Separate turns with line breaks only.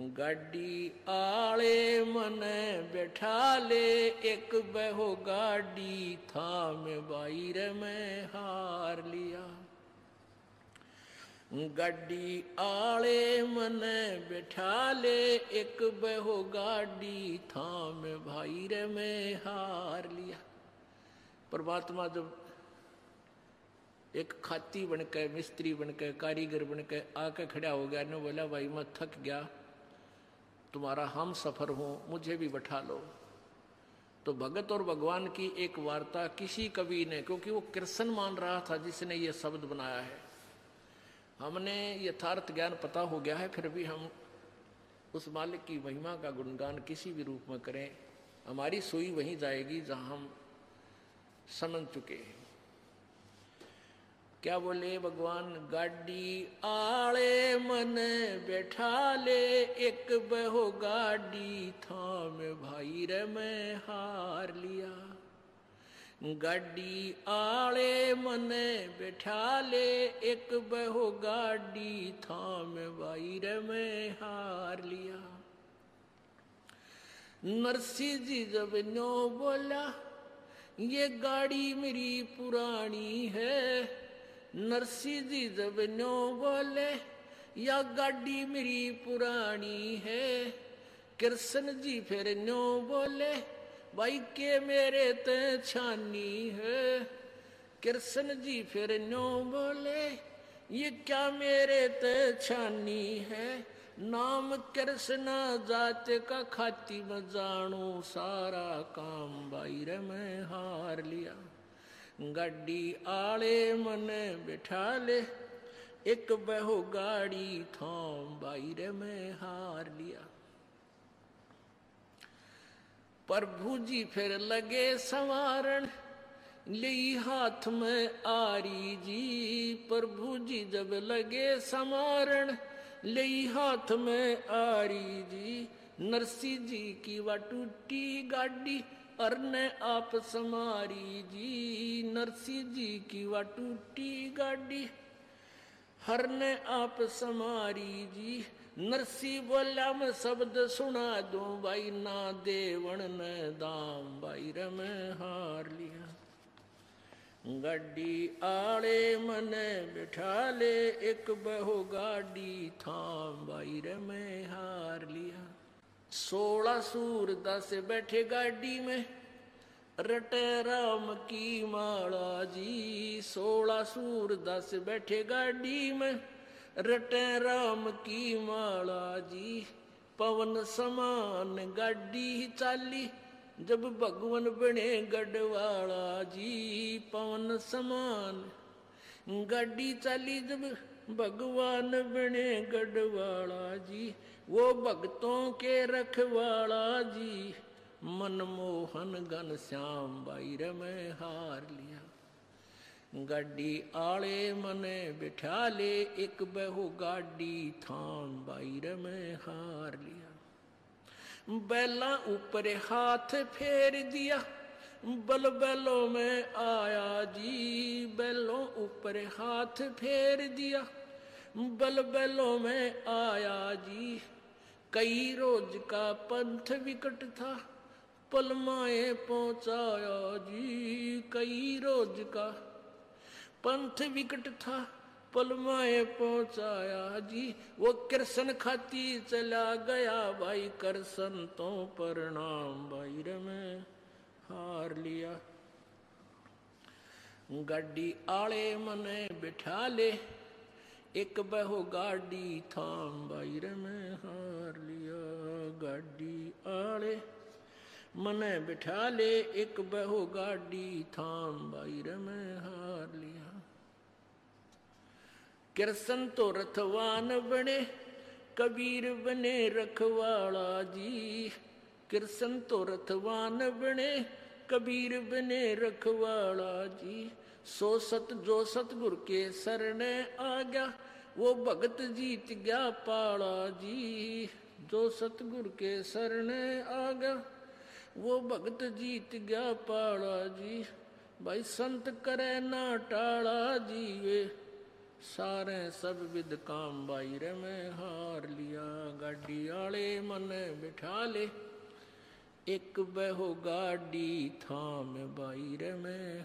गाड़ी आले मन बैठा ले, एक बहो गाड़ी था मैं बाहर में हार लिया। गाड़ी आले मन बैठा ले, एक बहो गाड़ी था मैं भाई रे में हार लिया। परमात्मा जब एक खाती बनके मिस्त्री बनके कारीगर बनके आके खड़ा हो गया, ने बोला, भाई, मैं थक गया। तुम्हारा हम सफ़र हो, मुझे भी बैठा लो। तो भगत और भगवान की एक वार्ता किसी कवि ने, क्योंकि वो कृष्ण मान रहा था जिसने ये शब्द बनाया है। हमने यथार्थ ज्ञान पता हो गया है, फिर भी हम उस मालिक की महिमा का गुणगान किसी भी रूप में करें। हमारी सुई वहीं जाएगी जहाँ हम समझ चुके हैं। क्या बोले भगवान, गाड़ी आले मन बैठा ले, एक बहो गाड़ी था में भाई रे मैं हार लिया। गाड़ी आले मन बैठा ले, एक बहो गाड़ी था में भाई रे मैं हार लिया। नरसी जी जब नो बोला, ये गाड़ी मेरी पुरानी है। नरसी जी जब नो बोले या गाड़ी मेरी पुरानी है? कृष्ण जी फिर नो बोले, भाई, के मेरे ते छानी है? कृष्ण जी फिर नो बोले, ये क्या मेरे ते छानी है? नाम कृष्ण जात का खाती में जानू सारा काम बाहर में हार लिया। गाड़ी आले मन बिठा ले एक बहो गाड़ी थाम, बाहर में हार लिया। प्रभु जी फिर लगे संवारण, ली हाथ में आरी जी। प्रभु जी जब लगे समारण ले हाथ में आरी जी। नरसी जी की वा टूटी गाड़ी अर ने आप समारी जी। नरसी जी की वा टूटी गाड़ी हरने आप समारी जी। नरसी बोला मैं शब्द सुना दो भाई, ना देवण ने दाम भाई, रमे हार लिया। गाड़ी आले मन बिठा ले एक बहो गाड़ी थाम भाई, रमे हार लिया। सोलह सूर दस बैठे गाड़ी में रटे राम की माला जी सोलह सूर दस बैठे गाड़ी में। रटे राम की माला जी, पवन समान गाड़ी चाली। जब भगवान बने गढ़वाला जी, पवन समान गाड़ी चाली। जब भगवान बने गढ़वाला जी, वो भक्तों के रखवाला जी। मनमोहन घन श्याम बाईर में हार लिया। गाड़ी आले मने बिठा ले एक बहो गाड़ी थाम बाईर में हार लिया। बैला ऊपर हाथ फेर दिया, बल बैलों में आया जी। बैलों ऊपर हाथ फेर दिया, बल बैलों में आया जी। कई रोज का पंथ विकट था पलमाए पहुँचाया जी, कई रोज का पंथ विकट था पलमाए पहुँचाया जी। वो कृष्ण खाती चला गया, भाई कृष्ण तो प्रणाम भाई में हार लिया। गाड़ी आले मने बिठा ले, एक बहो गाड़ी थाम भाई में हार लिया। गाड़ी आले मने बिठा ले एक बहो गाड़ी थाम भाई में हार लिया। कृष्ण तो रथवान बने, कबीर बने रखवाला जी। कृष्ण तो रथवान बने, कबीर बने रखवाला जी। सो सत जो सतगुर के शरण आ गया, वो भगत जीत गया पाला जी। जो सतगुर के शरण आ गया वो भगत जीत गया पाड़ा जी। भाई संत करे ना टाला जी वे सारे सब विद काम बाईर में हार लिया। गाड़ी आले मन बिठा ले एक बहो गाड़ी थाम बाईर में